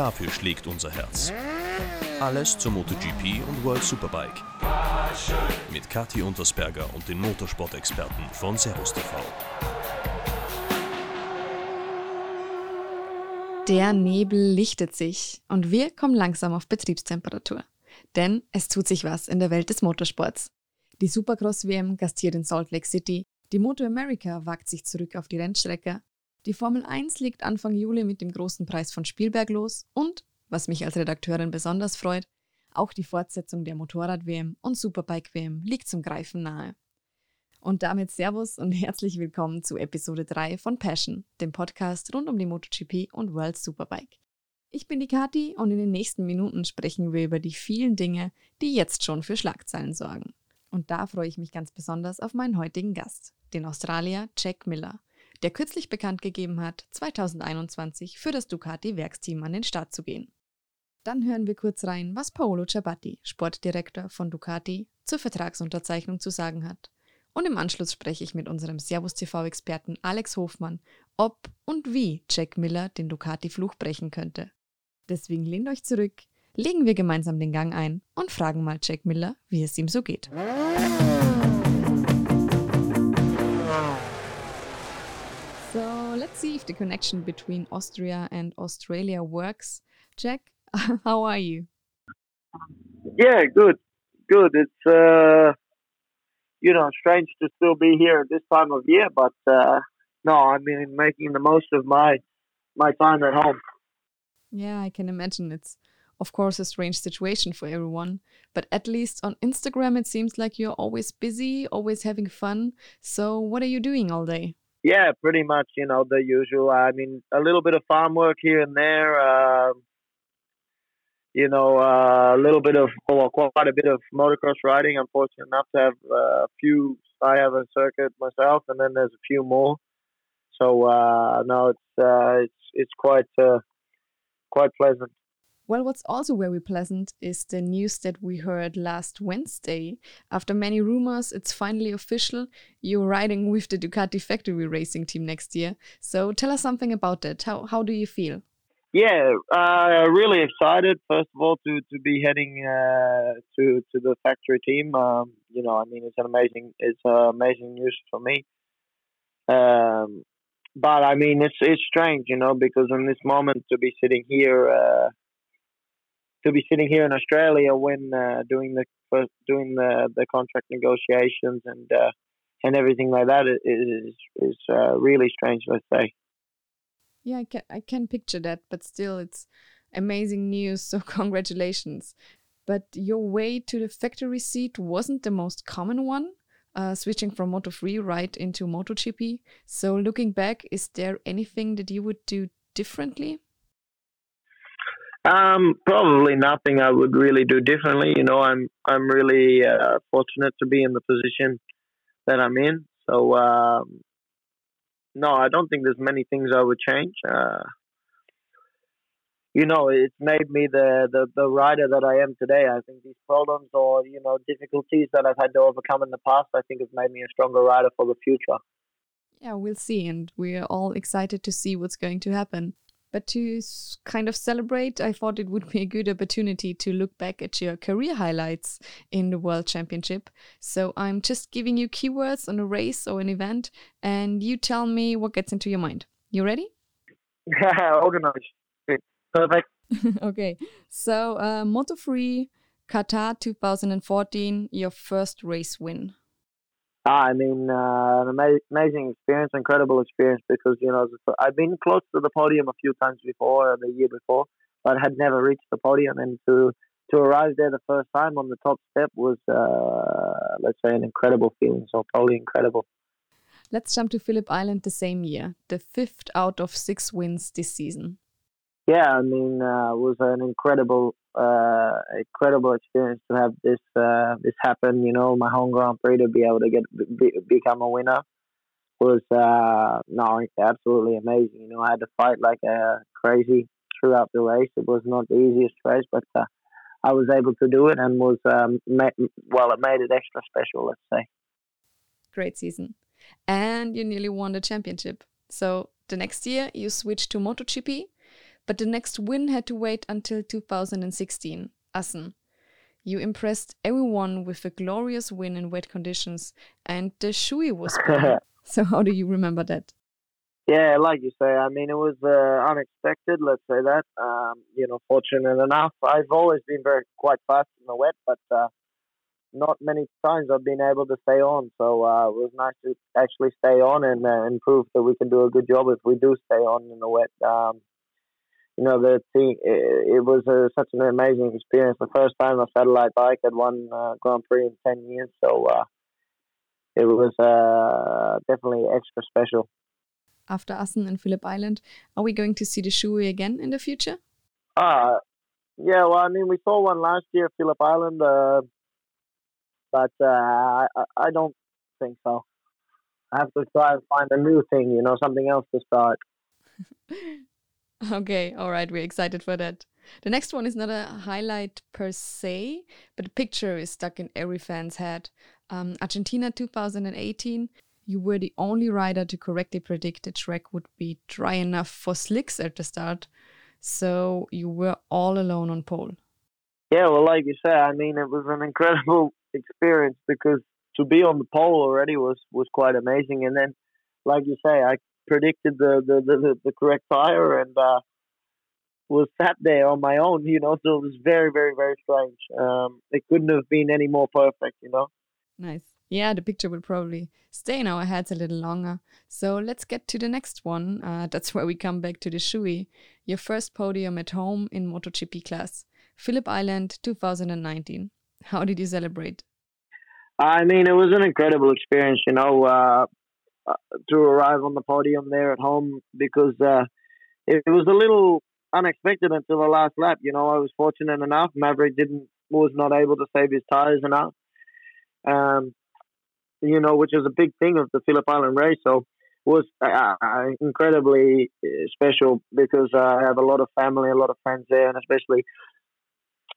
Dafür schlägt unser Herz. Alles zur MotoGP und World Superbike. Mit Kathi Untersberger und den Motorsport-Experten von Servus TV. Der Nebel lichtet sich und wir kommen langsam auf Betriebstemperatur. Denn es tut sich was in der Welt des Motorsports. Die Supercross-WM gastiert in Salt Lake City, die Moto America wagt sich zurück auf die Rennstrecke, die Formel 1 legt Anfang Juli mit dem großen Preis von Spielberg los und, was mich als Redakteurin besonders freut, auch die Fortsetzung der Motorrad-WM und Superbike-WM liegt zum Greifen nahe. Und damit Servus und herzlich willkommen zu Episode 3 von Passion, dem Podcast rund um die MotoGP und World Superbike. Ich bin die Kati und in den nächsten Minuten sprechen wir über die vielen Dinge, die jetzt schon für Schlagzeilen sorgen. Und da freue ich mich ganz besonders auf meinen heutigen Gast, den Australier Jack Miller, der kürzlich bekannt gegeben hat, 2021 für das Ducati-Werksteam an den Start zu gehen. Dann hören wir kurz rein, was Paolo Ciabatti, Sportdirektor von Ducati, zur Vertragsunterzeichnung zu sagen hat und im Anschluss spreche ich mit unserem Servus TV-Experten Alex Hofmann, ob und wie Jack Miller den Ducati-Fluch brechen könnte. Deswegen lehnt euch zurück, legen wir gemeinsam den Gang ein und fragen mal Jack Miller, wie es ihm so geht. Let's see if the connection between Austria and Australia works. Jack, how are you? Yeah, good, good. It's uh, you know, strange to still be here at this time of year, but uh, no, I mean, making the most of my my time at home. Yeah, I can imagine it's of course a strange situation for everyone, but at least on Instagram it seems like you're always busy, always having fun. So, what are you doing all day? Yeah, pretty much, you know, the usual. I mean, a little bit of farm work here and there. Uh, you know, uh, a little bit of, well, quite a bit of motocross riding. I'm fortunate enough to have uh, a few. I have a circuit myself, and then there's a few more. So uh, no, it's uh, it's it's quite uh, quite pleasant. Well, what's also very pleasant is the news that we heard last Wednesday. After many rumors, it's finally official. You're riding with the Ducati factory racing team next year. So tell us something about that. How how do you feel? Yeah, uh, really excited. First of all, to to be heading uh, to to the factory team. Um, you know, I mean, it's an amazing it's uh, amazing news for me. Um, but I mean, it's it's strange, you know, because in this moment to be sitting here, uh, to be sitting here in Australia when uh, doing the first, doing the the contract negotiations and uh, and everything like that is is uh, really strange. Let's say. Yeah, I can I can picture that, but still, it's amazing news. So congratulations. But your way to the factory seat wasn't the most common one, uh, switching from Moto3 right into MotoGP. So looking back, is there anything that you would do differently? Um, probably nothing I would really do differently. You know, I'm I'm really uh, fortunate to be in the position that I'm in. So um, no, I don't think there's many things I would change. Uh, you know, it's made me the, the, the rider that I am today. I think these problems or, you know, difficulties that I've had to overcome in the past, I think have made me a stronger rider for the future. Yeah, we'll see. And we're all excited to see what's going to happen. But to kind of celebrate, I thought it would be a good opportunity to look back at your career highlights in the World Championship. So I'm just giving you keywords on a race or an event, and you tell me what gets into your mind. You ready? Yeah, organized. Perfect. okay. So, uh, Moto3 Qatar 2014, your first race win. Ah, I mean, uh, an ama- amazing experience, incredible experience because you know I've been close to the podium a few times before, the year before, but had never reached the podium. And to to arrive there the first time on the top step was, uh, let's say, an incredible feeling. So probably incredible. Let's jump to Phillip Island the same year, the fifth out of six wins this season. Yeah, I mean, uh, it was an incredible uh, incredible experience to have this uh, this happen. You know, my home Grand Prix to be able to get be, become a winner was uh, no absolutely amazing. You know, I had to fight like a crazy throughout the race. It was not the easiest race, but uh, I was able to do it and was um, well, it made it extra special. Let's say. Great season, and you nearly won the championship. So the next year you switched to MotoGP but the next win had to wait until 2016, Assen. You impressed everyone with a glorious win in wet conditions, and the Shui was so, how do you remember that? Yeah, like you say, I mean, it was uh, unexpected, let's say that. Um, you know, fortunate enough. I've always been very quite fast in the wet, but uh, not many times I've been able to stay on. So uh, it was nice to actually stay on and, uh, and prove that we can do a good job if we do stay on in the wet. Um, you know, the thing, it, it was a, such an amazing experience. The first time a satellite bike had won uh, Grand Prix in 10 years. So uh, it was uh, definitely extra special. After Assen and Phillip Island, are we going to see the Shui again in the future? Uh, yeah, well, I mean, we saw one last year, Phillip Island, uh, but uh, I, I don't think so. I have to try and find a new thing, you know, something else to start. okay, all right, we're excited for that. The next one is not a highlight per se, but a picture is stuck in every fan's head. Um, Argentina 2018, you were the only rider to correctly predict the track would be dry enough for slicks at the start. So you were all alone on pole. Yeah, well, like you said, I mean, it was an incredible experience because to be on the pole already was was quite amazing. And then, like you say, I predicted the the, the, the correct tire and uh, was sat there on my own. You know, so it was very, very, very strange. Um, it couldn't have been any more perfect. You know. Nice. Yeah, the picture will probably stay in our heads a little longer. So let's get to the next one. Uh, that's where we come back to the Shui. Your first podium at home in MotoGP class, Phillip Island 2019. How did you celebrate? I mean, it was an incredible experience, you know, uh, uh to arrive on the podium there at home because uh, it, it was a little unexpected until the last lap. You know, I was fortunate enough. Maverick didn't was not able to save his tires enough. Um, you know, which is a big thing of the Phillip Island race. So was uh, uh incredibly uh, special because uh, I have a lot of family, a lot of friends there, and especially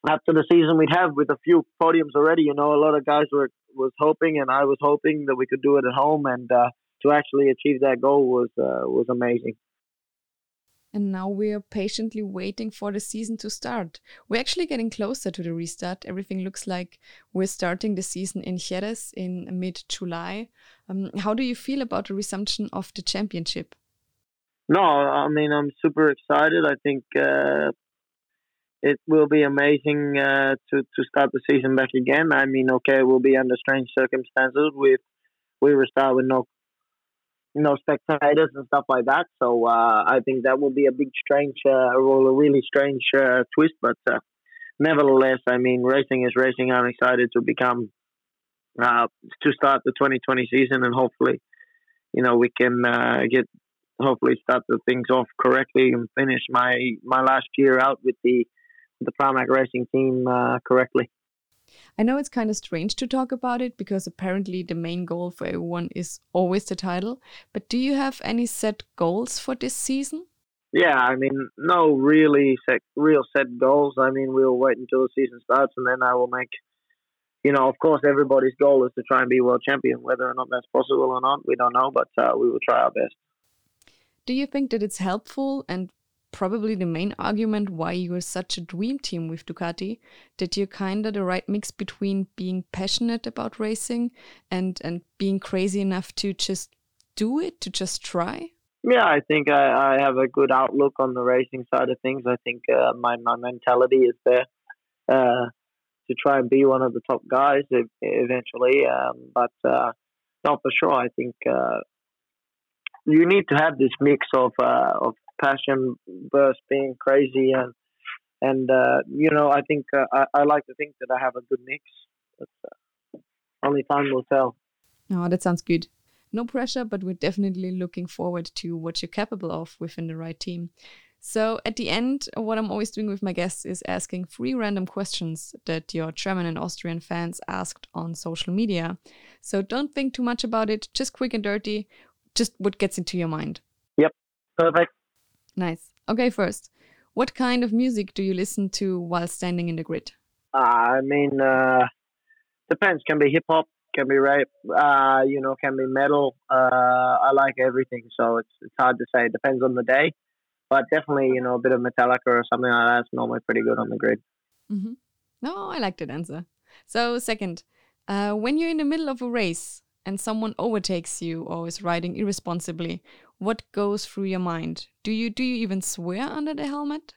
after the season we'd have with a few podiums already. You know, a lot of guys were was hoping, and I was hoping that we could do it at home, and uh, to actually achieve that goal was uh, was amazing. And now we're patiently waiting for the season to start. We're actually getting closer to the restart. Everything looks like we're starting the season in Jerez in mid July. Um, how do you feel about the resumption of the championship? No, I mean, I'm super excited. I think uh, it will be amazing uh, to to start the season back again. I mean, okay, we'll be under strange circumstances. With we restart with no no spectators and stuff like that. So uh, I think that will be a big strange, uh, or a really strange uh, twist. But uh, nevertheless, I mean, racing is racing. I'm excited to become uh, to start the 2020 season, and hopefully, you know, we can uh, get hopefully start the things off correctly and finish my my last year out with the the Pramac Racing team uh, correctly. I know it's kind of strange to talk about it because apparently the main goal for everyone is always the title. But do you have any set goals for this season? Yeah, I mean, no really set, real set goals. I mean, we'll wait until the season starts and then I will make, you know, of course, everybody's goal is to try and be world champion. Whether or not that's possible or not, we don't know, but uh, we will try our best. Do you think that it's helpful and probably the main argument why you're such a dream team with Ducati, that you're kind of the right mix between being passionate about racing and and being crazy enough to just do it, to just try. Yeah, I think I, I have a good outlook on the racing side of things. I think uh, my my mentality is there uh, to try and be one of the top guys eventually. Um, but uh, no, for sure, I think uh, you need to have this mix of uh, of passion burst being crazy and and uh, you know I think uh, I, I like to think that I have a good mix. But uh, only time will tell. Oh, that sounds good. No pressure, but we're definitely looking forward to what you're capable of within the right team. So at the end, what I'm always doing with my guests is asking three random questions that your German and Austrian fans asked on social media. So don't think too much about it, just quick and dirty, just what gets into your mind. Yep, perfect. Nice. Okay, first, what kind of music do you listen to while standing in the grid? Uh, I mean, uh, depends. Can be hip hop, can be rap, uh, you know, can be metal. Uh, I like everything, so it's it's hard to say. It depends on the day. but definitely, you know, a bit of Metallica or something like that's normally pretty good on the grid. Mm-hmm. No, I like that answer. So, second, uh, when you're in the middle of a race and someone overtakes you or is riding irresponsibly, what goes through your mind? Do you do you even swear under the helmet?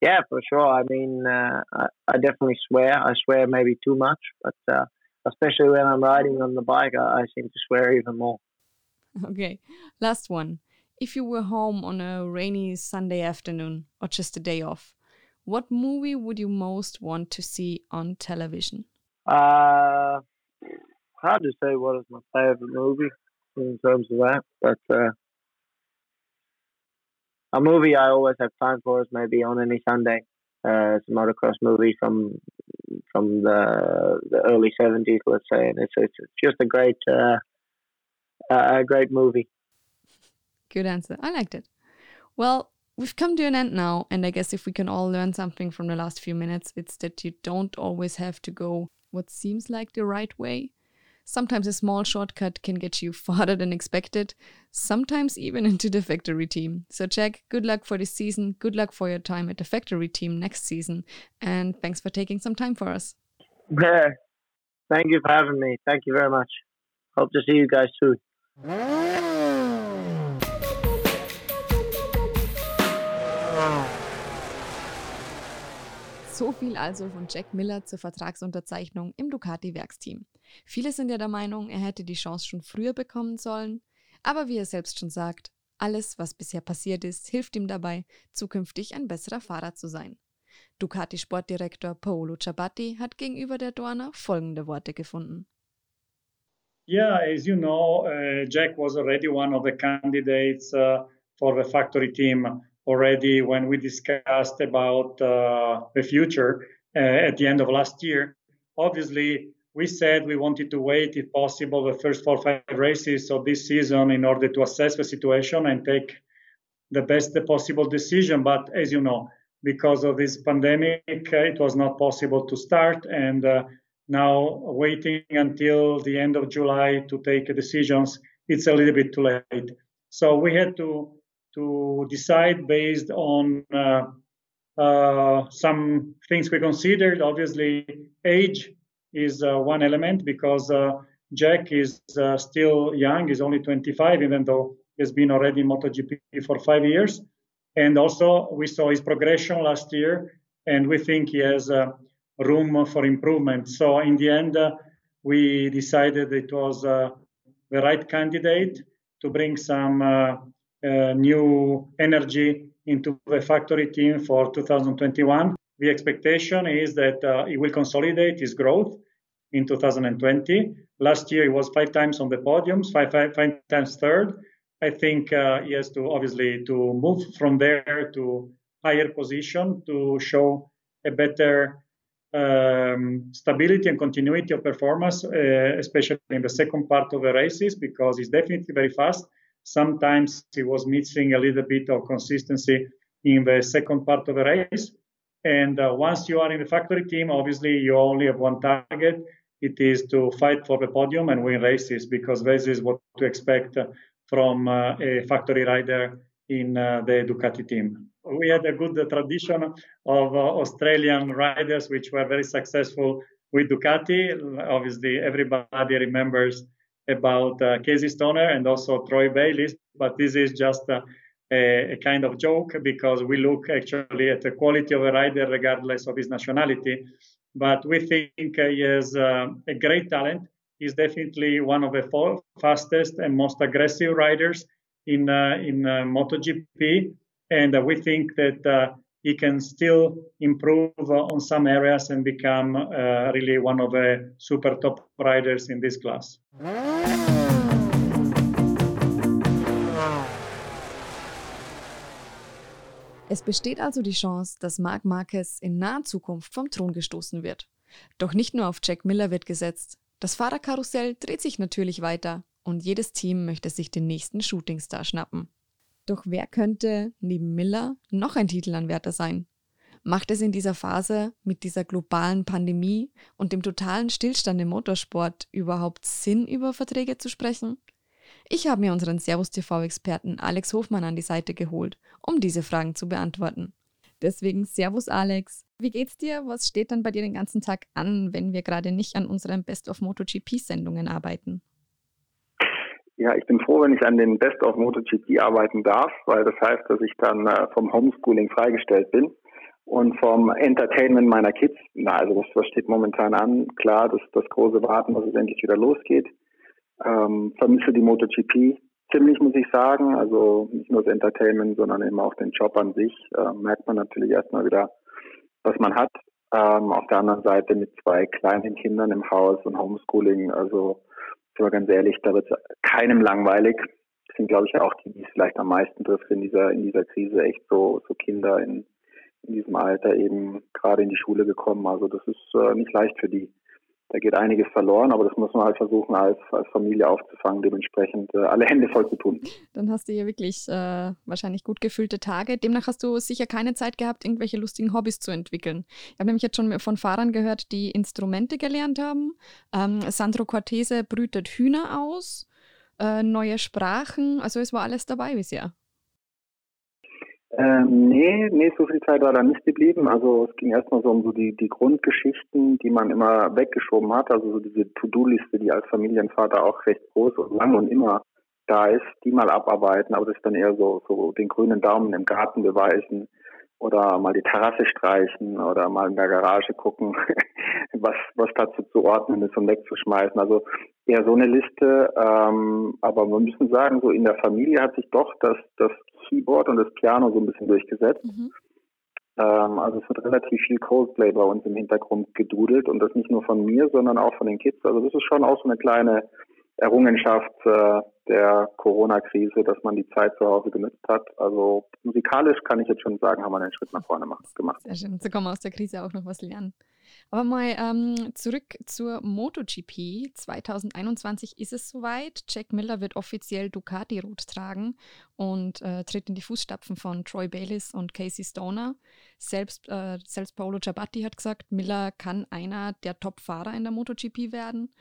Yeah, for sure. I mean, uh, I, I, definitely swear. I swear maybe too much, but uh, especially when I'm riding on the bike, I, I seem to swear even more. Okay, last one. If you were home on a rainy Sunday afternoon or just a day off, what movie would you most want to see on television? Uh, hard to say what is my favorite movie in terms of that, but uh, a movie I always have time for is maybe on any Sunday. Uh, it's a motocross movie from from the the early seventies, let's say, and it's it's just a great uh, a great movie. Good answer. I liked it. Well, we've come to an end now, and I guess if we can all learn something from the last few minutes, it's that you don't always have to go what seems like the right way. Sometimes a small shortcut can get you farther than expected, sometimes even into the factory team. So, Jack, good luck for this season. Good luck for your time at the factory team next season. And thanks for taking some time for us. Yeah. Thank you for having me. Thank you very much. Hope to see you guys soon. So viel also von Jack Miller zur Vertragsunterzeichnung im Ducati-Werksteam. Viele sind ja der Meinung, er hätte die Chance schon früher bekommen sollen, aber wie er selbst schon sagt, alles, was bisher passiert ist, hilft ihm dabei, zukünftig ein besserer Fahrer zu sein. Ducati-Sportdirektor Paolo Ciabatti hat gegenüber der Dorna folgende Worte gefunden. Yeah, as you know, uh, Jack was already one of the candidates uh, for the factory team already when we discussed about uh, the future uh, at the end of last year. Obviously, we said we wanted to wait, if possible, the first four or five races of this season in order to assess the situation and take the best possible decision. But as you know, because of this pandemic, it was not possible to start. And uh, now, waiting until the end of July to take decisions, it's a little bit too late. So we had to to decide based on uh, uh, some things we considered. Obviously, age is uh, one element because uh, Jack is uh, still young, he's only 25, even though he's been already in MotoGP for five years. And also, we saw his progression last year, and we think he has uh, room for improvement. So, in the end, we decided it was the right candidate to bring some uh, new energy into the factory team for 2021. The expectation is that uh, it will consolidate its growth in 2020. Last year, it was five times on the podiums, five, times third. I think uh, he has to obviously to move from there to higher position to show a better um, stability and continuity of performance, uh, especially in the second part of the races, because he's definitely very fast. Sometimes he was missing a little bit of consistency in the second part of the race. And uh, once you are in the factory team, obviously you only have one target. It is to fight for the podium and win races because this is what to expect from uh, a factory rider in uh, the Ducati team. We had a good tradition of uh, Australian riders which were very successful with Ducati. Obviously, everybody remembers about uh, Casey Stoner and also Troy Bayliss, but this is just a, a, kind of joke because we look actually at the quality of a rider regardless of his nationality. But we think uh, he has uh, a great talent. He's definitely one of the fastest and most aggressive riders in uh, in uh, MotoGP, and uh, we think that he can still improve on some areas and become uh, really one of the super top riders in this class. Es besteht also die Chance, dass Marc Marquez in naher Zukunft vom Thron gestoßen wird. Doch nicht nur auf Jack Miller wird gesetzt. Das Fahrerkarussell dreht sich natürlich weiter und jedes Team möchte sich den nächsten Shootingstar schnappen. Doch wer könnte neben Miller noch ein Titelanwärter sein? Macht es in dieser Phase mit dieser globalen Pandemie und dem totalen Stillstand im Motorsport überhaupt Sinn, über Verträge zu sprechen? Ich habe mir unseren Servus TV-Experten Alex Hofmann an die Seite geholt, um diese Fragen zu beantworten. Deswegen Servus Alex. Wie geht's dir? Was steht dann bei dir den ganzen Tag an, wenn wir gerade nicht an unseren Best of MotoGP Sendungen arbeiten? Ja, ich bin froh, wenn ich an den Best of MotoGP arbeiten darf, weil das heißt, dass ich dann äh, vom Homeschooling freigestellt bin und vom Entertainment meiner Kids. Na, also das, steht momentan an. Klar, das, das große Warten, dass es endlich wieder losgeht. Ähm, vermisse die MotoGP ziemlich, muss ich sagen. Also nicht nur das Entertainment, sondern eben auch den Job an sich. Äh, merkt man natürlich erstmal wieder, was man hat. Ähm, auf der anderen Seite mit zwei kleinen Kindern im Haus und Homeschooling, also sind wir ganz ehrlich, da wird keinem langweilig. Das sind, glaube ich, auch die, die es vielleicht am meisten trifft in dieser, in dieser Krise, echt so, so Kinder in, in diesem Alter eben gerade in die Schule gekommen. Also das ist äh, nicht leicht für die da geht einiges verloren, aber das muss man halt versuchen, als, als Familie aufzufangen, dementsprechend äh, alle Hände voll zu tun. Dann hast du ja wirklich äh, wahrscheinlich gut gefüllte Tage. Demnach hast du sicher keine Zeit gehabt, irgendwelche lustigen Hobbys zu entwickeln. Ich habe nämlich jetzt schon von Fahrern gehört, die Instrumente gelernt haben. Ähm, Sandro Cortese brütet Hühner aus, äh, neue Sprachen, also es war alles dabei bisher. Ähm, nee, nee, so viel Zeit war da nicht geblieben. Also es ging erstmal so um so die, die Grundgeschichten, die man immer weggeschoben hat. Also so diese To-Do-Liste, die als Familienvater auch recht groß und lang und immer da ist, die mal abarbeiten. Aber das ist dann eher so, so den grünen Daumen im Garten beweisen oder mal die Terrasse streichen oder mal in der Garage gucken, was, was dazu zu ordnen ist und wegzuschmeißen. Also eher so eine Liste. Ähm, aber wir müssen sagen, so in der Familie hat sich doch das, das Keyboard und das Piano so ein bisschen durchgesetzt. Mhm. Ähm, also es wird relativ viel Coldplay bei uns im Hintergrund gedudelt und das nicht nur von mir, sondern auch von den Kids. Also das ist schon auch so eine kleine Errungenschaft äh, der Corona-Krise, dass man die Zeit zu Hause genutzt hat. Also musikalisch kann ich jetzt schon sagen, haben wir einen Schritt nach vorne gemacht. Sehr schön. So kann man aus der Krise auch noch was lernen. Aber mal ähm, zurück zur MotoGP. 2021 ist es soweit. Jack Miller wird offiziell Ducati-Rot tragen und äh, tritt in die Fußstapfen von Troy Bayliss und Casey Stoner. Selbst, äh, selbst Paolo Ciabatti hat gesagt, Miller kann einer der Top-Fahrer in der MotoGP werden.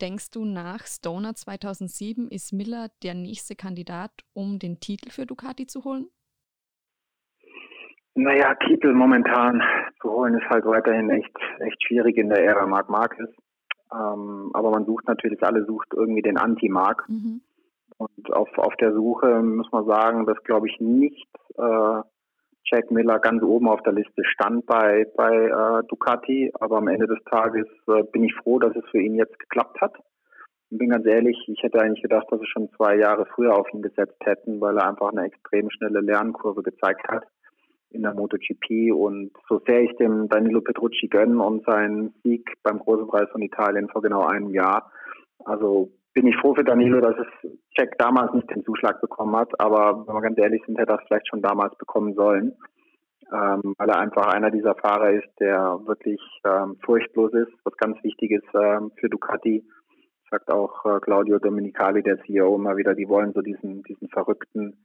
Denkst du, nach Stoner 2007 ist Miller der nächste Kandidat, um den Titel für Ducati zu holen? Naja, Titel momentan zu holen ist halt weiterhin echt, echt schwierig in der Ära Marc Marquez. Ähm, aber man sucht natürlich, alle sucht irgendwie den Anti-Marc. Mhm. Und auf, auf der Suche muss man sagen, dass glaube ich nicht äh, Jack Miller ganz oben auf der Liste stand bei, bei äh, Ducati, aber am Ende des Tages äh, bin ich froh, dass es für ihn jetzt geklappt hat. Und bin ganz ehrlich, ich hätte eigentlich gedacht, dass wir schon zwei Jahre früher auf ihn gesetzt hätten, weil er einfach eine extrem schnelle Lernkurve gezeigt hat in der MotoGP. Und so sehr ich dem Danilo Petrucci gönnen und seinen Sieg beim Großen Preis von Italien vor genau einem Jahr, also bin ich froh für Danilo, dass es Jack damals nicht den Zuschlag bekommen hat, aber wenn wir ganz ehrlich sind, hätte er es vielleicht schon damals bekommen sollen, ähm, weil er einfach einer dieser Fahrer ist, der wirklich ähm, furchtlos ist, was ganz wichtig ist ähm, für Ducati. Sagt auch äh, Claudio Dominicali, der CEO, immer wieder, die wollen so diesen, diesen verrückten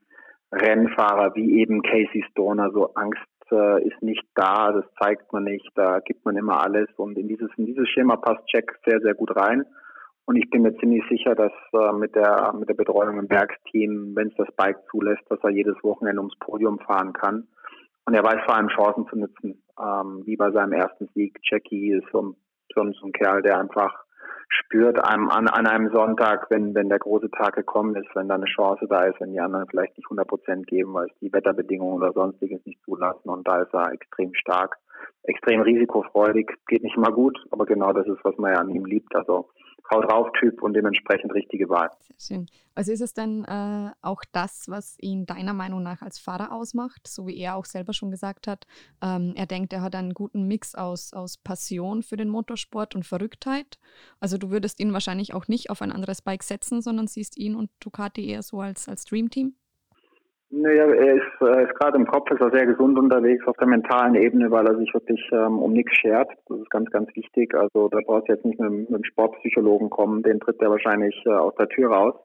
Rennfahrer wie eben Casey Stoner, so Angst äh, ist nicht da, das zeigt man nicht, da gibt man immer alles und in dieses, in dieses Schema passt Jack sehr, sehr gut rein. Und ich bin mir ziemlich sicher, dass äh, mit der mit der Betreuung im Werksteam, wenn es das Bike zulässt, dass er jedes Wochenende ums Podium fahren kann. Und er weiß vor allem Chancen zu nutzen, ähm, wie bei seinem ersten Sieg. Jackie ist so, so, so ein Kerl, der einfach spürt einem an, an einem Sonntag, wenn, wenn der große Tag gekommen ist, wenn da eine Chance da ist, wenn die anderen vielleicht nicht 100 Prozent geben, weil es die Wetterbedingungen oder sonstiges nicht zulassen. Und da ist er extrem stark, extrem risikofreudig, geht nicht immer gut, aber genau das ist, was man ja an ihm liebt. Also Hau drauf Typ und dementsprechend richtige Wahl. Sehr schön. Also ist es dann äh, auch das, was ihn deiner Meinung nach als Fahrer ausmacht, so wie er auch selber schon gesagt hat. Ähm, er denkt, er hat einen guten Mix aus, aus Passion für den Motorsport und Verrücktheit. Also du würdest ihn wahrscheinlich auch nicht auf ein anderes Bike setzen, sondern siehst ihn und Ducati eher so als, als Dreamteam? Naja, er ist, äh, ist gerade im Kopf ist er sehr gesund unterwegs auf der mentalen Ebene, weil er sich wirklich ähm, um nichts schert. Das ist ganz, ganz wichtig. Also da brauchst du jetzt nicht mit, mit einem Sportpsychologen kommen, den tritt er wahrscheinlich äh, aus der Tür raus.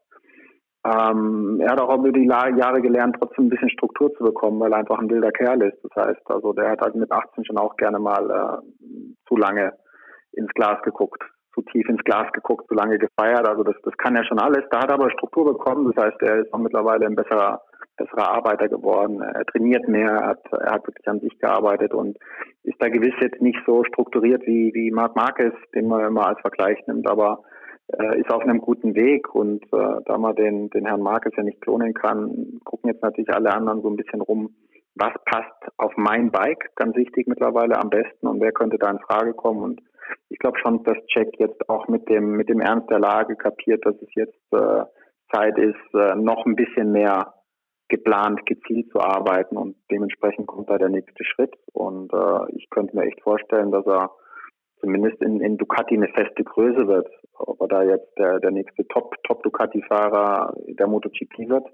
Ähm, er hat auch über die Jahre gelernt, trotzdem ein bisschen Struktur zu bekommen, weil er einfach ein wilder Kerl ist. Das heißt, also der hat halt mit 18 schon auch gerne mal äh, zu lange ins Glas geguckt zu tief ins Glas geguckt, zu lange gefeiert. Also das, das kann er schon alles. Da hat er aber Struktur bekommen. Das heißt, er ist auch mittlerweile ein besserer, besserer Arbeiter geworden. Er trainiert mehr, er hat, er hat wirklich an sich gearbeitet und ist da gewiss jetzt nicht so strukturiert wie, wie Marc Marquez, den man immer als Vergleich nimmt, aber äh, ist auf einem guten Weg und äh, da man den, den Herrn Marquez ja nicht klonen kann, gucken jetzt natürlich alle anderen so ein bisschen rum, was passt auf mein Bike, ganz wichtig mittlerweile am besten und wer könnte da in Frage kommen und ich glaube schon, dass Jack jetzt auch mit dem, mit dem Ernst der Lage kapiert, dass es jetzt äh, Zeit ist, äh, noch ein bisschen mehr geplant, gezielt zu arbeiten und dementsprechend kommt da der nächste Schritt. Und äh, ich könnte mir echt vorstellen, dass er zumindest in, in Ducati eine feste Größe wird. Ob er da jetzt der, der nächste Top, Top Ducati-Fahrer der MotoGP wird,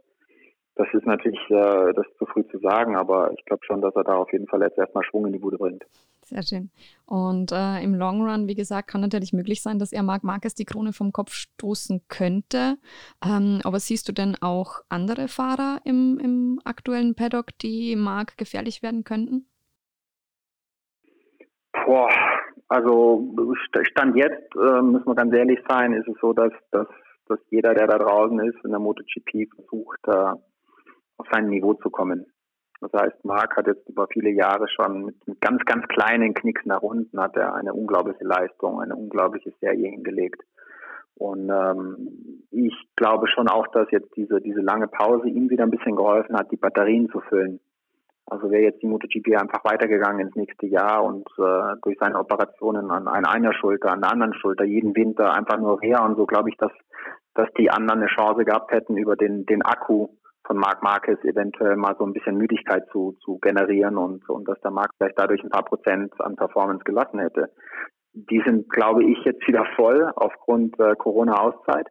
das ist natürlich äh, das ist zu früh zu sagen, aber ich glaube schon, dass er da auf jeden Fall jetzt erstmal Schwung in die Bude bringt. Sehr schön. Und äh, im Long Run, wie gesagt, kann natürlich möglich sein, dass er Marc Marquez die Krone vom Kopf stoßen könnte. Ähm, aber siehst du denn auch andere Fahrer im, im aktuellen Paddock, die Marc gefährlich werden könnten? Boah, also Stand jetzt, äh, müssen wir ganz ehrlich sein, ist es so, dass, dass, dass jeder, der da draußen ist, in der MotoGP versucht, äh, auf sein Niveau zu kommen. Das heißt, Marc hat jetzt über viele Jahre schon mit, mit ganz, ganz kleinen Knicks nach unten hat er eine unglaubliche Leistung, eine unglaubliche Serie hingelegt. Und ähm, ich glaube schon auch, dass jetzt diese, diese lange Pause ihm wieder ein bisschen geholfen hat, die Batterien zu füllen. Also wäre jetzt die MotoGP einfach weitergegangen ins nächste Jahr und äh, durch seine Operationen an, an einer Schulter, an der anderen Schulter, jeden Winter einfach nur her und so glaube ich, dass, dass die anderen eine Chance gehabt hätten, über den, den Akku von Marc Marquez eventuell mal so ein bisschen Müdigkeit zu, zu generieren und, und dass der Markt vielleicht dadurch ein paar Prozent an Performance gelassen hätte. Die sind, glaube ich, jetzt wieder voll aufgrund äh, Corona-Auszeit.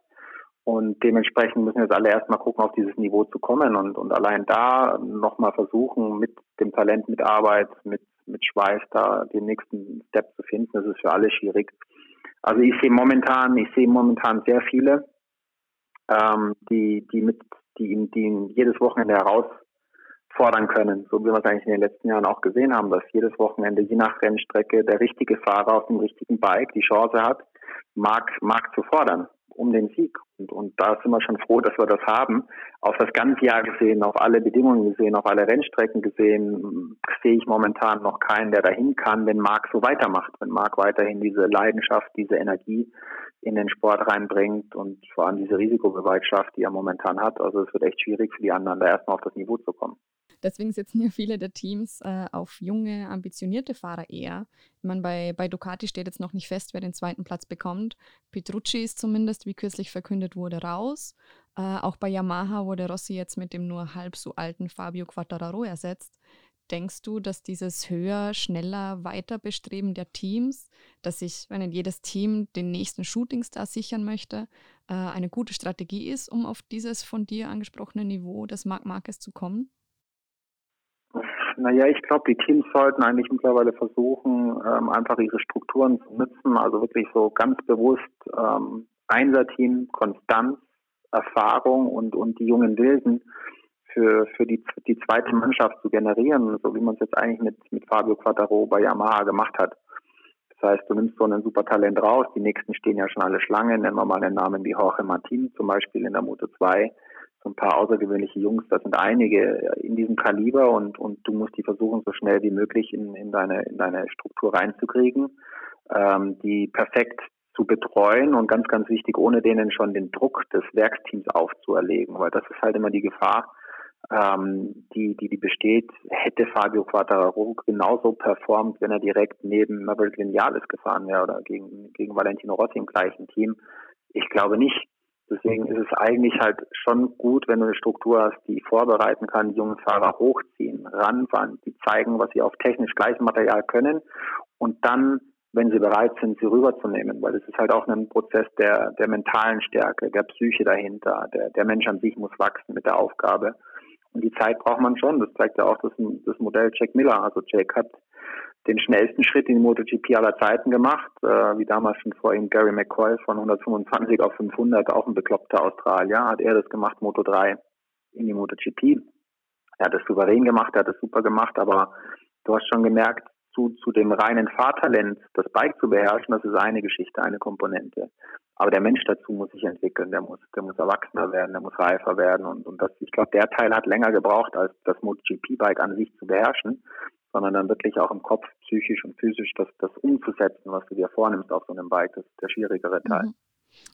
Und dementsprechend müssen jetzt alle erstmal gucken, auf dieses Niveau zu kommen und, und allein da nochmal versuchen, mit dem Talent, mit Arbeit, mit, mit Schweiß da den nächsten Step zu finden. Das ist für alle schwierig. Also ich sehe momentan, ich sehe momentan sehr viele, ähm, die, die mit die ihn, die ihn jedes Wochenende herausfordern können. So wie wir es eigentlich in den letzten Jahren auch gesehen haben, dass jedes Wochenende, je nach Rennstrecke, der richtige Fahrer auf dem richtigen Bike die Chance hat, Marc, Marc zu fordern um den Sieg. Und, und da sind wir schon froh, dass wir das haben. Auf das ganze Jahr gesehen, auf alle Bedingungen gesehen, auf alle Rennstrecken gesehen, sehe ich momentan noch keinen, der dahin kann, wenn Marc so weitermacht. Wenn Marc weiterhin diese Leidenschaft, diese Energie in den Sport reinbringt und vor allem diese Risikobereitschaft, die er momentan hat. Also es wird echt schwierig für die anderen, da erstmal auf das Niveau zu kommen. Deswegen setzen ja viele der Teams äh, auf junge, ambitionierte Fahrer eher. Ich meine, bei, bei Ducati steht jetzt noch nicht fest, wer den zweiten Platz bekommt. Petrucci ist zumindest, wie kürzlich verkündet wurde, raus. Äh, auch bei Yamaha wurde Rossi jetzt mit dem nur halb so alten Fabio Quattararo ersetzt. Denkst du, dass dieses höher, schneller, weiter Bestreben der Teams, dass sich, wenn jedes Team den nächsten Shootingstar sichern möchte, äh, eine gute Strategie ist, um auf dieses von dir angesprochene Niveau des Marc Marquez zu kommen? Naja, ich glaube, die Teams sollten eigentlich mittlerweile versuchen, ähm, einfach ihre Strukturen zu nutzen, also wirklich so ganz bewusst ähm, Einser-Team, Konstanz, Erfahrung und, und die jungen Wilden für, für die, die zweite Mannschaft zu generieren, so wie man es jetzt eigentlich mit, mit Fabio Quattaro bei Yamaha gemacht hat. Das heißt, du nimmst so ein super Talent raus, die nächsten stehen ja schon alle Schlangen, nennen wir mal einen Namen wie Jorge Martin zum Beispiel in der Moto 2 so ein paar außergewöhnliche Jungs, das sind einige in diesem Kaliber und, und du musst die versuchen, so schnell wie möglich in, in, deine, in deine Struktur reinzukriegen, ähm, die perfekt zu betreuen und ganz, ganz wichtig, ohne denen schon den Druck des Werksteams aufzuerlegen, weil das ist halt immer die Gefahr, ähm, die, die, die besteht, hätte Fabio Quattararo genauso performt, wenn er direkt neben Maverick Vinales gefahren wäre oder gegen, gegen Valentino Rossi im gleichen Team. Ich glaube nicht. Deswegen ist es eigentlich halt schon gut, wenn du eine Struktur hast, die vorbereiten kann, die jungen Fahrer hochziehen, ranfahren, die zeigen, was sie auf technisch gleichem Material können und dann, wenn sie bereit sind, sie rüberzunehmen, weil es ist halt auch ein Prozess der, der mentalen Stärke, der Psyche dahinter, der, der Mensch an sich muss wachsen mit der Aufgabe. Und die Zeit braucht man schon. Das zeigt ja auch das, das Modell Jack Miller. Also Jack hat den schnellsten Schritt in die MotoGP aller Zeiten gemacht, äh, wie damals schon vor ihm Gary McCoy von 125 auf 500, auch ein bekloppter Australier, hat er das gemacht, Moto 3 in die MotoGP. Er hat es souverän gemacht, er hat es super gemacht, aber du hast schon gemerkt, zu, zu dem reinen Fahrtalent, das Bike zu beherrschen, das ist eine Geschichte, eine Komponente. Aber der Mensch dazu muss sich entwickeln, der muss, der muss erwachsener werden, der muss reifer werden und, und das, ich glaube, der Teil hat länger gebraucht, als das MotoGP-Bike an sich zu beherrschen, sondern dann wirklich auch im Kopf, psychisch und physisch das, das umzusetzen, was du dir vornimmst auf so einem Bike, das ist der schwierigere Teil. Mhm.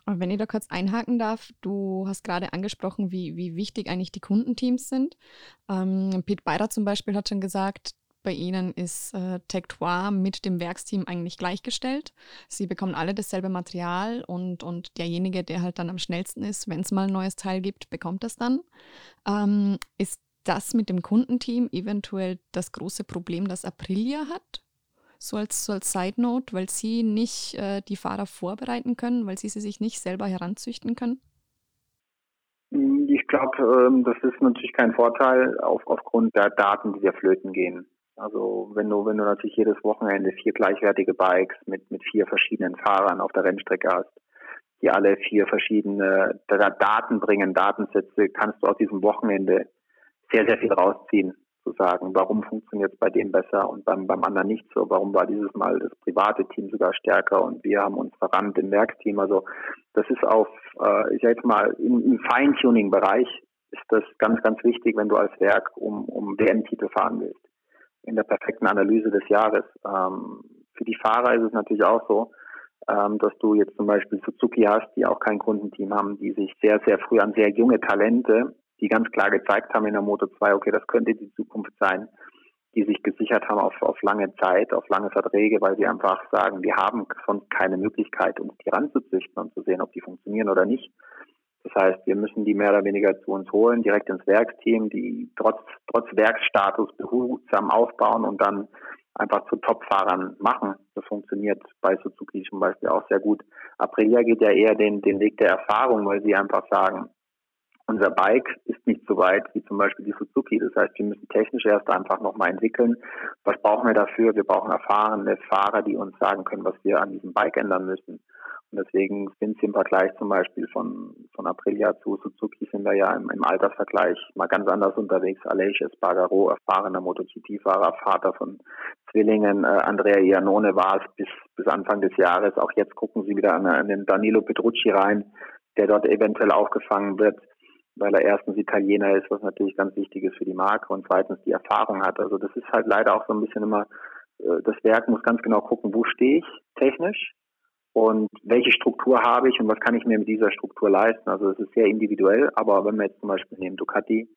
Und wenn ich da kurz einhaken darf, du hast gerade angesprochen, wie, wie wichtig eigentlich die Kundenteams sind. Ähm, Pete Beider zum Beispiel hat schon gesagt, bei ihnen ist äh, Tectoire mit dem Werksteam eigentlich gleichgestellt. Sie bekommen alle dasselbe Material und, und derjenige, der halt dann am schnellsten ist, wenn es mal ein neues Teil gibt, bekommt das dann. Ähm, ist das mit dem Kundenteam eventuell das große Problem, das Aprilia hat? So als, so als Side Note, weil sie nicht äh, die Fahrer vorbereiten können, weil sie sie sich nicht selber heranzüchten können? Ich glaube, ähm, das ist natürlich kein Vorteil auf, aufgrund der Daten, die der flöten gehen. Also wenn du, wenn du natürlich jedes Wochenende vier gleichwertige Bikes mit, mit vier verschiedenen Fahrern auf der Rennstrecke hast, die alle vier verschiedene Daten bringen, Datensätze, kannst du aus diesem Wochenende sehr, sehr viel rausziehen, zu sagen, warum funktioniert es bei dem besser und beim, beim anderen nicht so, warum war dieses Mal das private Team sogar stärker und wir haben uns verrannt im Werksteam. Also das ist auf, äh, ich sag jetzt mal, im, im Feintuning-Bereich ist das ganz, ganz wichtig, wenn du als Werk um, um WM-Titel fahren willst in der perfekten Analyse des Jahres. Ähm, für die Fahrer ist es natürlich auch so, ähm, dass du jetzt zum Beispiel Suzuki hast, die auch kein Kundenteam haben, die sich sehr, sehr früh an sehr junge Talente, die ganz klar gezeigt haben in der Moto 2, okay, das könnte die Zukunft sein, die sich gesichert haben auf, auf lange Zeit, auf lange Verträge, weil sie einfach sagen, wir haben sonst keine Möglichkeit, uns die ranzuzüchten und zu sehen, ob die funktionieren oder nicht. Das heißt, wir müssen die mehr oder weniger zu uns holen, direkt ins Werksteam, die trotz, trotz Werksstatus behutsam aufbauen und dann einfach zu Topfahrern machen. Das funktioniert bei Suzuki zum Beispiel auch sehr gut. Aprilia geht ja eher den, den Weg der Erfahrung, weil sie einfach sagen, unser Bike ist nicht so weit wie zum Beispiel die Suzuki. Das heißt, wir müssen technisch erst einfach nochmal entwickeln. Was brauchen wir dafür? Wir brauchen erfahrene Fahrer, die uns sagen können, was wir an diesem Bike ändern müssen. Und deswegen sind sie im Vergleich zum Beispiel von, von Aprilia zu Suzuki sind wir ja im, im Altersvergleich mal ganz anders unterwegs. Aleix Espargaro, erfahrener MotoGP-Fahrer, Vater von Zwillingen. Äh, Andrea Iannone war es bis, bis Anfang des Jahres. Auch jetzt gucken sie wieder an, an den Danilo Petrucci rein, der dort eventuell aufgefangen wird, weil er erstens Italiener ist, was natürlich ganz wichtig ist für die Marke und zweitens die Erfahrung hat. Also das ist halt leider auch so ein bisschen immer, äh, das Werk muss ganz genau gucken, wo stehe ich technisch, und welche Struktur habe ich und was kann ich mir mit dieser Struktur leisten. Also es ist sehr individuell, aber wenn wir jetzt zum Beispiel nehmen Ducati,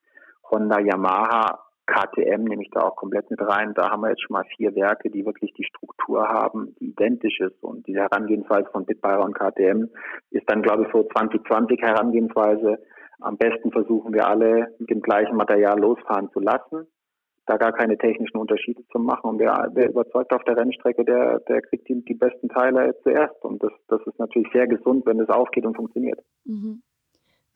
Honda, Yamaha, KTM nehme ich da auch komplett mit rein. Da haben wir jetzt schon mal vier Werke, die wirklich die Struktur haben, die identisch ist. Und diese Herangehensweise von Bitbayer und KTM ist dann, glaube ich, so 2020 Herangehensweise. Am besten versuchen wir alle mit dem gleichen Material losfahren zu lassen da gar keine technischen Unterschiede zu machen. Und wer, wer überzeugt auf der Rennstrecke, der, der kriegt die, die besten Teile zuerst. Und das, das ist natürlich sehr gesund, wenn es aufgeht und funktioniert. Mhm.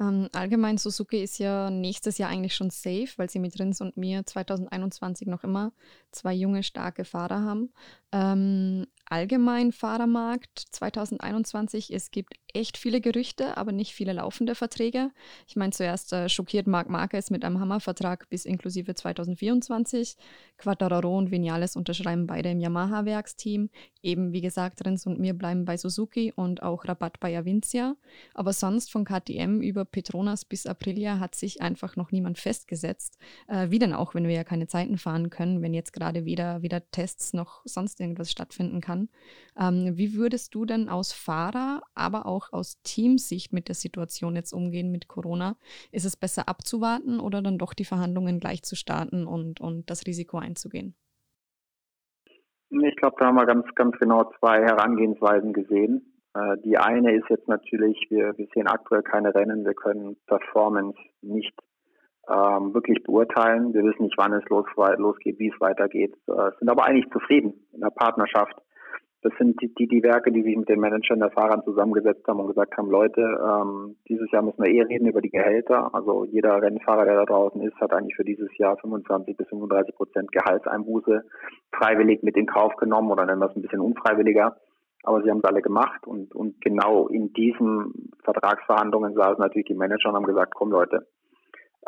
Ähm, allgemein, Suzuki ist ja nächstes Jahr eigentlich schon safe, weil sie mit Rins und mir 2021 noch immer zwei junge, starke Fahrer haben. Ähm, allgemein Fahrermarkt 2021, es gibt echt viele Gerüchte, aber nicht viele laufende Verträge. Ich meine, zuerst äh, schockiert Marc Marquez mit einem Hammervertrag bis inklusive 2024. Quattararo und Vinales unterschreiben beide im Yamaha-Werksteam. Eben, wie gesagt, Rins und mir bleiben bei Suzuki und auch Rabatt bei Avincia. Aber sonst von KTM über Petronas bis Aprilia hat sich einfach noch niemand festgesetzt. Äh, wie denn auch, wenn wir ja keine Zeiten fahren können, wenn jetzt gerade weder, weder Tests noch sonst irgendwas stattfinden kann. Ähm, wie würdest du denn aus Fahrer, aber auch aus Teamsicht mit der Situation jetzt umgehen mit Corona? Ist es besser abzuwarten oder dann doch die Verhandlungen gleich zu starten und, und das Risiko einzugehen? Ich glaube, da haben wir ganz, ganz genau zwei Herangehensweisen gesehen. Äh, die eine ist jetzt natürlich, wir, wir sehen aktuell keine Rennen, wir können Performance nicht ähm, wirklich beurteilen. Wir wissen nicht, wann es los, losgeht, wie es weitergeht, äh, sind aber eigentlich zufrieden in der Partnerschaft. Das sind die, die, die Werke, die sich mit den Managern der Fahrern zusammengesetzt haben und gesagt haben, Leute, ähm, dieses Jahr müssen wir eh reden über die Gehälter. Also jeder Rennfahrer, der da draußen ist, hat eigentlich für dieses Jahr 25 bis 35 Prozent Gehaltseinbuße freiwillig mit in Kauf genommen oder nennen wir es ein bisschen unfreiwilliger. Aber sie haben es alle gemacht und, und genau in diesen Vertragsverhandlungen saßen natürlich die Manager und haben gesagt, komm Leute,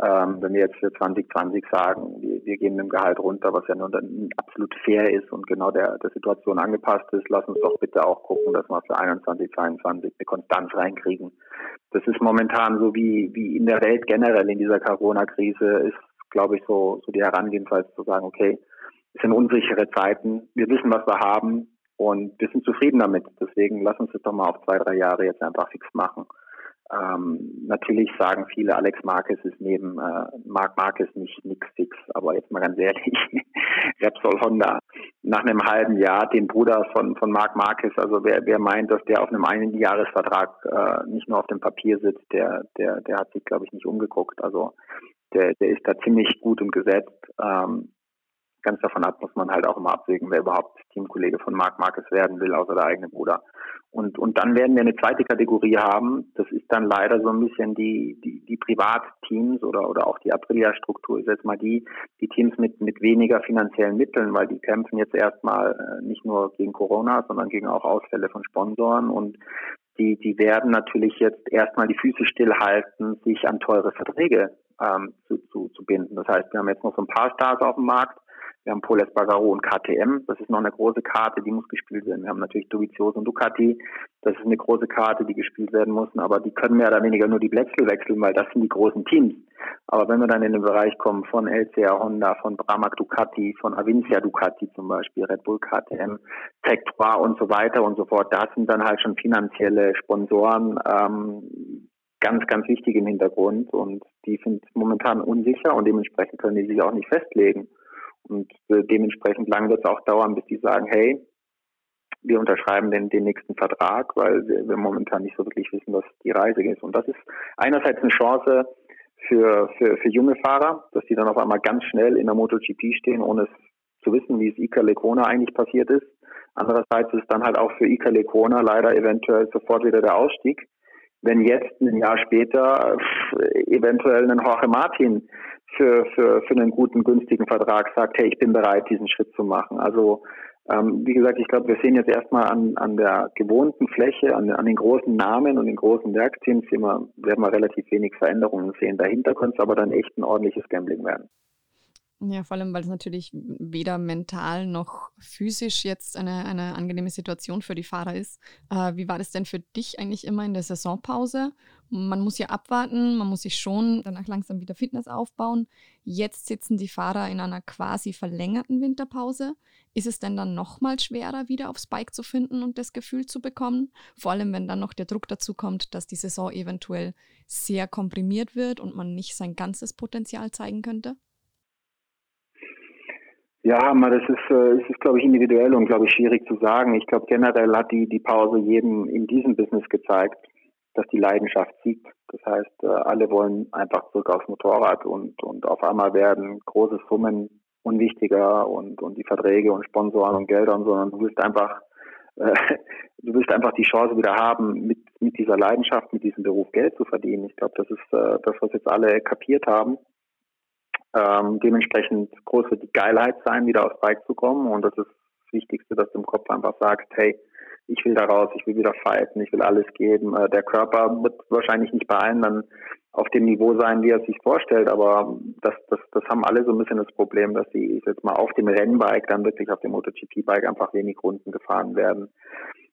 Ähm, wenn wir jetzt für 2020 sagen, wir, wir gehen mit dem Gehalt runter, was ja nun dann absolut fair ist und genau der, der Situation angepasst ist, lass uns doch bitte auch gucken, dass wir für 21, 22 eine Konstanz reinkriegen. Das ist momentan so wie, wie in der Welt generell in dieser Corona-Krise ist, glaube ich, so, so die Herangehensweise zu sagen, okay, es sind unsichere Zeiten, wir wissen, was wir haben und wir sind zufrieden damit. Deswegen lass uns das doch mal auf zwei, drei Jahre jetzt einfach fix machen. Ähm, natürlich sagen viele, Alex Marquez ist neben äh, Marc Marquez nicht nix fix, aber jetzt mal ganz ehrlich, Repsol Honda nach einem halben Jahr den Bruder von von Marc Marquez, also wer wer meint, dass der auf einem Einjahresvertrag äh, nicht nur auf dem Papier sitzt, der der der hat sich glaube ich nicht umgeguckt, also der der ist da ziemlich gut und gesetzt. Ähm, ganz davon ab muss man halt auch immer abwägen, wer überhaupt Teamkollege von Marc Marquez werden will, außer der eigene Bruder. Und, und dann werden wir eine zweite Kategorie haben. Das ist dann leider so ein bisschen die, die, die Privatteams oder, oder auch die Aprilia-Struktur ist jetzt mal die, die Teams mit, mit weniger finanziellen Mitteln, weil die kämpfen jetzt erstmal äh, nicht nur gegen Corona, sondern gegen auch Ausfälle von Sponsoren und die, die werden natürlich jetzt erstmal die Füße stillhalten, sich an teure Verträge ähm, zu, zu, zu binden. Das heißt, wir haben jetzt noch so ein paar Stars auf dem Markt, wir haben Pol Espargaro und KTM. Das ist noch eine große Karte, die muss gespielt werden. Wir haben natürlich Dovizioso und Ducati. Das ist eine große Karte, die gespielt werden muss. Aber die können mehr oder weniger nur die Blätzel wechseln, weil das sind die großen Teams. Aber wenn wir dann in den Bereich kommen von LCR Honda, von Bramac Ducati, von Avincia Ducati zum Beispiel, Red Bull KTM, Tech 3 und so weiter und so fort, da sind dann halt schon finanzielle Sponsoren, ähm, ganz, ganz wichtig im Hintergrund und die sind momentan unsicher und dementsprechend können die sich auch nicht festlegen. Und äh, dementsprechend lang wird es auch dauern, bis die sagen, hey, wir unterschreiben den, den nächsten Vertrag, weil wir, wir momentan nicht so wirklich wissen, was die Reise ist. Und das ist einerseits eine Chance für, für, für junge Fahrer, dass die dann auf einmal ganz schnell in der MotoGP stehen, ohne es zu wissen, wie es Iker Lecona eigentlich passiert ist. Andererseits ist dann halt auch für Iker Lecona leider eventuell sofort wieder der Ausstieg. Wenn jetzt ein Jahr später eventuell ein Jorge Martin für, für, für einen guten, günstigen Vertrag sagt, hey, ich bin bereit, diesen Schritt zu machen. Also ähm, wie gesagt, ich glaube, wir sehen jetzt erstmal an, an der gewohnten Fläche, an, an den großen Namen und den großen Werkteams, sehen wir, werden wir relativ wenig Veränderungen sehen. Dahinter könnte es aber dann echt ein ordentliches Gambling werden. Ja, vor allem, weil es natürlich weder mental noch physisch jetzt eine, eine angenehme Situation für die Fahrer ist. Äh, wie war das denn für dich eigentlich immer in der Saisonpause? Man muss ja abwarten, man muss sich schon danach langsam wieder Fitness aufbauen. Jetzt sitzen die Fahrer in einer quasi verlängerten Winterpause. Ist es denn dann nochmal schwerer, wieder aufs Bike zu finden und das Gefühl zu bekommen? Vor allem, wenn dann noch der Druck dazu kommt, dass die Saison eventuell sehr komprimiert wird und man nicht sein ganzes Potenzial zeigen könnte? Ja, aber das ist, äh, ist, glaube ich, individuell und, glaube ich, schwierig zu sagen. Ich glaube, generell hat die, die Pause jedem in diesem Business gezeigt, dass die Leidenschaft siegt. Das heißt, äh, alle wollen einfach zurück aufs Motorrad und, und auf einmal werden große Summen unwichtiger und, und die Verträge und Sponsoren und Gelder und so, sondern du willst einfach, äh, du willst einfach die Chance wieder haben, mit, mit dieser Leidenschaft, mit diesem Beruf Geld zu verdienen. Ich glaube, das ist äh, das, was jetzt alle kapiert haben. Ähm, dementsprechend groß wird die Geilheit sein, wieder aufs Bike zu kommen. Und das ist das Wichtigste, dass du im Kopf einfach sagst, hey, ich will da raus, ich will wieder fighten, ich will alles geben. Äh, der Körper wird wahrscheinlich nicht bei allen dann auf dem Niveau sein, wie er sich vorstellt, aber das, das, das haben alle so ein bisschen das Problem, dass sie jetzt mal auf dem Rennbike dann wirklich auf dem MotoGP-Bike einfach wenig Runden gefahren werden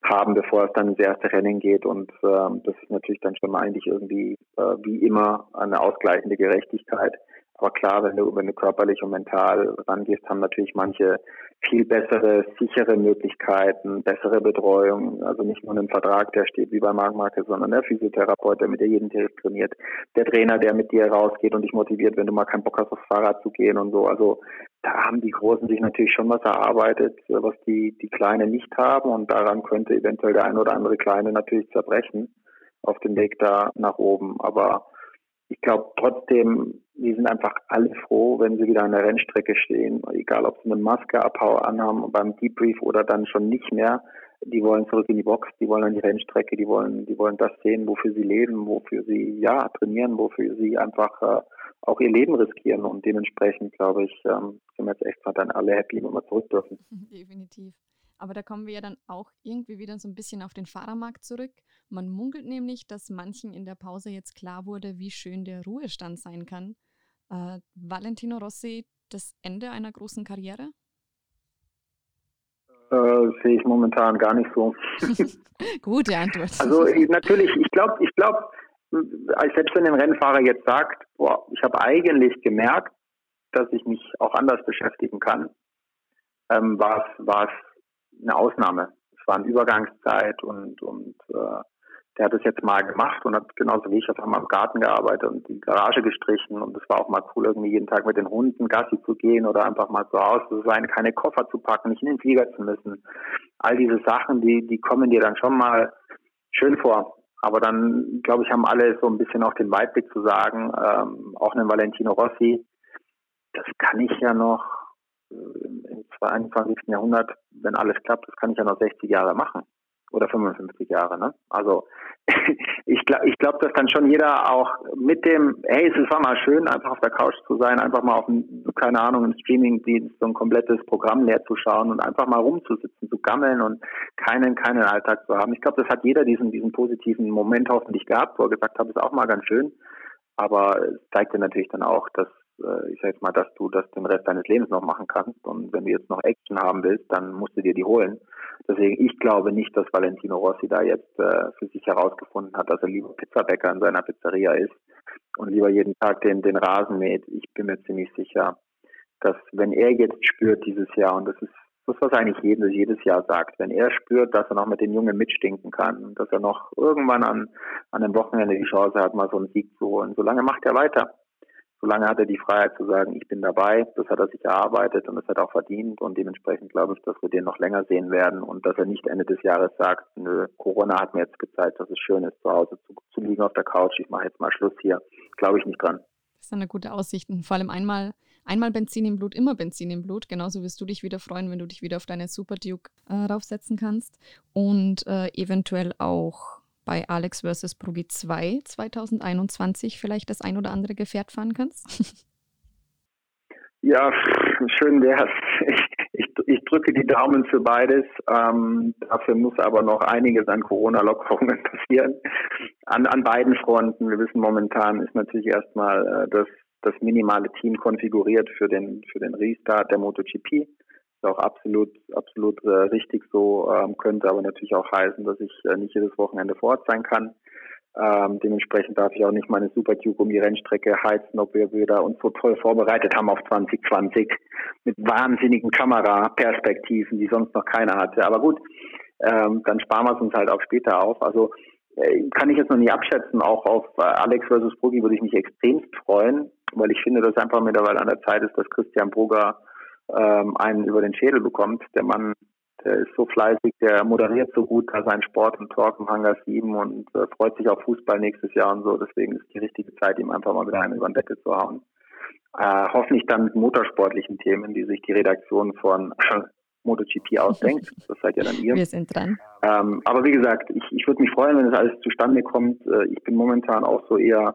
haben, bevor es dann ins erste Rennen geht. Und ähm, das ist natürlich dann schon mal eigentlich irgendwie äh, wie immer eine ausgleichende Gerechtigkeit. Aber klar, wenn du, wenn du körperlich und mental rangehst, haben natürlich manche viel bessere, sichere Möglichkeiten, bessere Betreuung. Also nicht nur ein Vertrag, der steht wie bei Marc Marquez, sondern der Physiotherapeut, der mit dir jeden Tag trainiert, der Trainer, der mit dir rausgeht und dich motiviert, wenn du mal keinen Bock hast, aufs Fahrrad zu gehen und so. Also da haben die Großen sich natürlich schon was erarbeitet, was die, die Kleinen nicht haben und daran könnte eventuell der ein oder andere Kleine natürlich zerbrechen auf dem Weg da nach oben. Aber ich glaube trotzdem, die sind einfach alle froh, wenn sie wieder an der Rennstrecke stehen, egal ob sie eine Maske anhaben beim Debrief oder dann schon nicht mehr. Die wollen zurück in die Box, die wollen an die Rennstrecke, die wollen, die wollen das sehen, wofür sie leben, wofür sie ja trainieren, wofür sie einfach äh, auch ihr Leben riskieren. Und dementsprechend glaube ich, ähm, sind wir jetzt echt dann alle happy, wenn wir zurück dürfen. Definitiv. Aber da kommen wir ja dann auch irgendwie wieder so ein bisschen auf den Fahrermarkt zurück. Man munkelt nämlich, dass manchen in der Pause jetzt klar wurde, wie schön der Ruhestand sein kann. Äh, Valentino Rossi, das Ende einer großen Karriere? Äh, sehe ich momentan gar nicht so. Gute Antwort. Also ich, natürlich, ich glaube, ich glaube, selbst wenn ein Rennfahrer jetzt sagt, boah, ich habe eigentlich gemerkt, dass ich mich auch anders beschäftigen kann, ähm, war es eine Ausnahme. Es war eine Übergangszeit und, und äh, der hat es jetzt mal gemacht und hat genauso wie ich auf einmal im Garten gearbeitet und die Garage gestrichen und es war auch mal cool, irgendwie jeden Tag mit den Hunden Gassi zu gehen oder einfach mal zu Hause zu sein, keine Koffer zu packen, nicht in den Flieger zu müssen. All diese Sachen, die, die kommen dir dann schon mal schön vor. Aber dann, glaube ich, haben alle so ein bisschen auch den Weitblick zu sagen, ähm, auch einen Valentino Rossi, das kann ich ja noch äh, im 22. Jahrhundert, wenn alles klappt, das kann ich ja noch 60 Jahre machen oder 55 Jahre. Ne? Also ich glaube, ich glaub, dass dann schon jeder auch mit dem, hey, es war mal schön, einfach auf der Couch zu sein, einfach mal auf ein, keine Ahnung, im Streamingdienst so ein komplettes Programm leer zu schauen und einfach mal rumzusitzen, zu gammeln und keinen, keinen Alltag zu haben. Ich glaube, das hat jeder diesen, diesen positiven Moment hoffentlich gehabt, wo er gesagt hat, ist auch mal ganz schön. Aber es zeigt dir natürlich dann auch, dass äh, ich sag jetzt mal, dass du das den Rest deines Lebens noch machen kannst. Und wenn du jetzt noch Action haben willst, dann musst du dir die holen. Deswegen, ich glaube nicht, dass Valentino Rossi da jetzt äh, für sich herausgefunden hat, dass er lieber Pizzabäcker in seiner Pizzeria ist und lieber jeden Tag den, den Rasen mäht. Ich bin mir ziemlich sicher, dass wenn er jetzt spürt dieses Jahr, und das ist das, was eigentlich jedes, jedes Jahr sagt, wenn er spürt, dass er noch mit den Jungen mitstinken kann, dass er noch irgendwann an, an einem Wochenende die Chance hat, mal so einen Sieg zu holen, solange macht er weiter solange hat er die Freiheit zu sagen, ich bin dabei, das hat er sich erarbeitet und das hat er auch verdient und dementsprechend glaube ich, dass wir den noch länger sehen werden und dass er nicht Ende des Jahres sagt, nö, Corona hat mir jetzt gezeigt, dass es schön ist, zu Hause zu, zu liegen auf der Couch, ich mache jetzt mal Schluss hier. Glaube ich nicht dran. Das ist eine gute Aussicht. Vor allem einmal, einmal Benzin im Blut, immer Benzin im Blut. Genauso wirst du dich wieder freuen, wenn du dich wieder auf deine Super Duke äh, raufsetzen kannst. Und äh, eventuell auch bei Alex vs. Brugi 2 2021 vielleicht das ein oder andere Gefährt fahren kannst? Ja, schön wär's. Ich, ich, ich drücke die Daumen für beides. Ähm, dafür muss aber noch einiges an Corona-Lockerungen passieren. An, an beiden Fronten. Wir wissen momentan ist natürlich erstmal äh, das, das minimale Team konfiguriert für den, für den Restart der MotoGP ist auch absolut, absolut äh, richtig so, ähm, könnte aber natürlich auch heißen, dass ich äh, nicht jedes Wochenende vor Ort sein kann. Ähm, dementsprechend darf ich auch nicht meine Super Duke um die Rennstrecke heizen, ob wir wieder uns so toll vorbereitet haben auf 2020 mit wahnsinnigen Kameraperspektiven, die sonst noch keiner hatte. Aber gut, ähm, dann sparen wir es uns halt auch später auf. Also äh, kann ich jetzt noch nicht abschätzen. Auch auf äh, Alex versus Bruggi würde ich mich extremst freuen, weil ich finde, dass einfach mittlerweile an der Zeit ist, dass Christian Brugger ähm, einen über den Schädel bekommt. Der Mann, der ist so fleißig, der moderiert so gut da seinen Sport und Talk im Hangar 7 und äh, freut sich auf Fußball nächstes Jahr und so. Deswegen ist die richtige Zeit, ihm einfach mal wieder einen über den Deckel zu hauen. Äh, hoffentlich dann mit motorsportlichen Themen, die sich die Redaktion von MotoGP ausdenkt. Das seid ja dann ihr. Wir sind dran. Ähm, aber wie gesagt, ich, ich würde mich freuen, wenn das alles zustande kommt. Äh, ich bin momentan auch so eher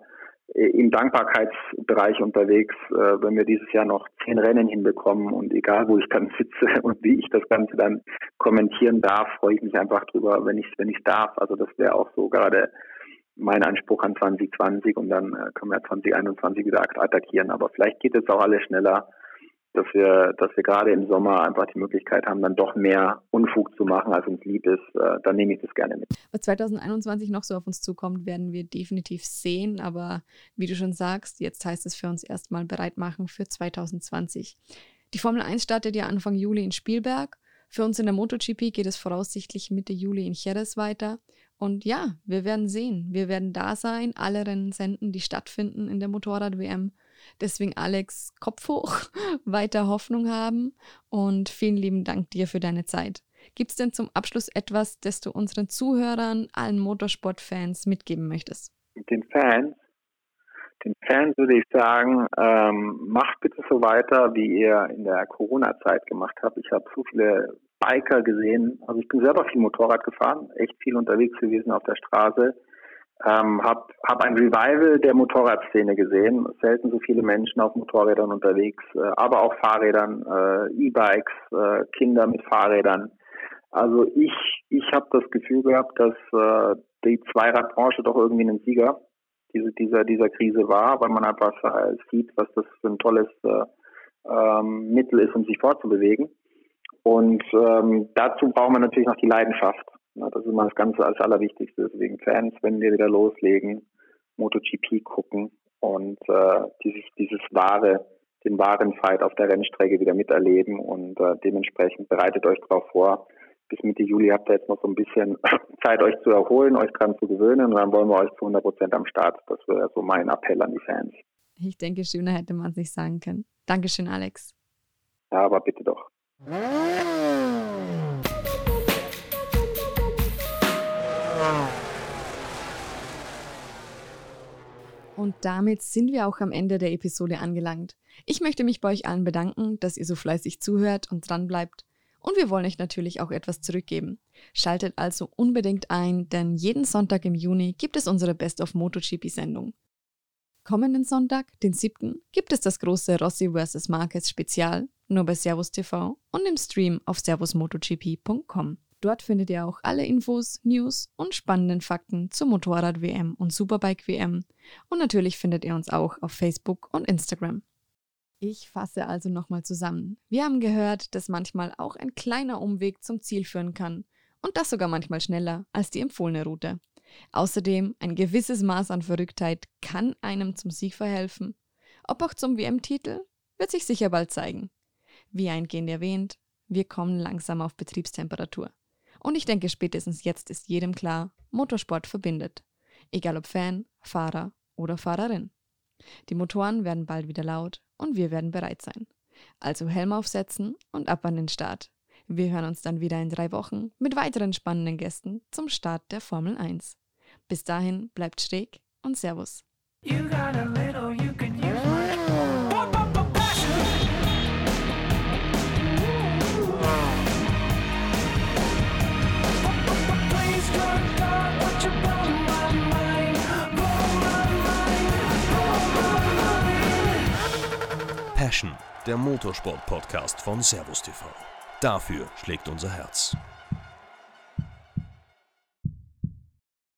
im Dankbarkeitsbereich unterwegs, äh, wenn wir dieses Jahr noch zehn Rennen hinbekommen und egal wo ich dann sitze und wie ich das Ganze dann kommentieren darf, freue ich mich einfach drüber, wenn ich wenn ich darf. Also das wäre auch so gerade mein Anspruch an 2020 und dann äh, können wir 2021 wieder attackieren. Aber vielleicht geht es auch alles schneller dass wir, dass wir gerade im Sommer einfach die Möglichkeit haben, dann doch mehr Unfug zu machen, als uns lieb ist, äh, dann nehme ich das gerne mit. Was 2021 noch so auf uns zukommt, werden wir definitiv sehen. Aber wie du schon sagst, jetzt heißt es für uns erstmal bereit machen für 2020. Die Formel 1 startet ja Anfang Juli in Spielberg. Für uns in der MotoGP geht es voraussichtlich Mitte Juli in Jerez weiter. Und ja, wir werden sehen. Wir werden da sein, alle Rennen senden, die stattfinden in der Motorrad-WM. Deswegen, Alex, Kopf hoch, weiter Hoffnung haben und vielen lieben Dank dir für deine Zeit. Gibt es denn zum Abschluss etwas, das du unseren Zuhörern, allen Motorsportfans mitgeben möchtest? Den Fans? Den Fans würde ich sagen, ähm, macht bitte so weiter, wie ihr in der Corona-Zeit gemacht habt. Ich habe so viele Biker gesehen. Also ich bin selber viel Motorrad gefahren, echt viel unterwegs gewesen auf der Straße ähm, habe hab ein Revival der Motorradszene gesehen. Selten so viele Menschen auf Motorrädern unterwegs, äh, aber auch Fahrrädern, äh, E-Bikes, äh, Kinder mit Fahrrädern. Also ich, ich habe das Gefühl gehabt, dass äh, die Zweiradbranche doch irgendwie einen Sieger diese, dieser, dieser Krise war, weil man einfach sieht, was das für ein tolles äh, ähm, Mittel ist, um sich fortzubewegen. Und ähm, dazu braucht man natürlich noch die Leidenschaft. Das ist immer das Ganze als Allerwichtigste. Deswegen Fans, wenn wir wieder loslegen, MotoGP gucken und äh, dieses, dieses wahre, den wahren Fight auf der Rennstrecke wieder miterleben und äh, dementsprechend bereitet euch darauf vor. Bis Mitte Juli habt ihr jetzt noch so ein bisschen Zeit, euch zu erholen, euch dran zu gewöhnen und dann wollen wir euch zu 100 Prozent am Start. Das wäre so mein Appell an die Fans. Ich denke, schöner hätte man es nicht sagen können. Dankeschön, Alex. Ja, aber bitte doch. Und damit sind wir auch am Ende der Episode angelangt. Ich möchte mich bei euch allen bedanken, dass ihr so fleißig zuhört und dran bleibt. Und wir wollen euch natürlich auch etwas zurückgeben. Schaltet also unbedingt ein, denn jeden Sonntag im Juni gibt es unsere Best of MotoGP-Sendung. Kommenden Sonntag, den 7., gibt es das große Rossi vs. Marquez Spezial, nur bei Servus TV und im Stream auf servusmotogp.com. Dort findet ihr auch alle Infos, News und spannenden Fakten zur Motorrad-WM und Superbike-WM. Und natürlich findet ihr uns auch auf Facebook und Instagram. Ich fasse also nochmal zusammen. Wir haben gehört, dass manchmal auch ein kleiner Umweg zum Ziel führen kann. Und das sogar manchmal schneller als die empfohlene Route. Außerdem, ein gewisses Maß an Verrücktheit kann einem zum Sieg verhelfen. Ob auch zum WM-Titel, wird sich sicher bald zeigen. Wie eingehend erwähnt, wir kommen langsam auf Betriebstemperatur. Und ich denke, spätestens jetzt ist jedem klar, Motorsport verbindet. Egal ob Fan, Fahrer oder Fahrerin. Die Motoren werden bald wieder laut und wir werden bereit sein. Also Helm aufsetzen und ab an den Start. Wir hören uns dann wieder in drei Wochen mit weiteren spannenden Gästen zum Start der Formel 1. Bis dahin bleibt schräg und Servus. Passion, der Motorsport-Podcast von Servus TV. Dafür schlägt unser Herz.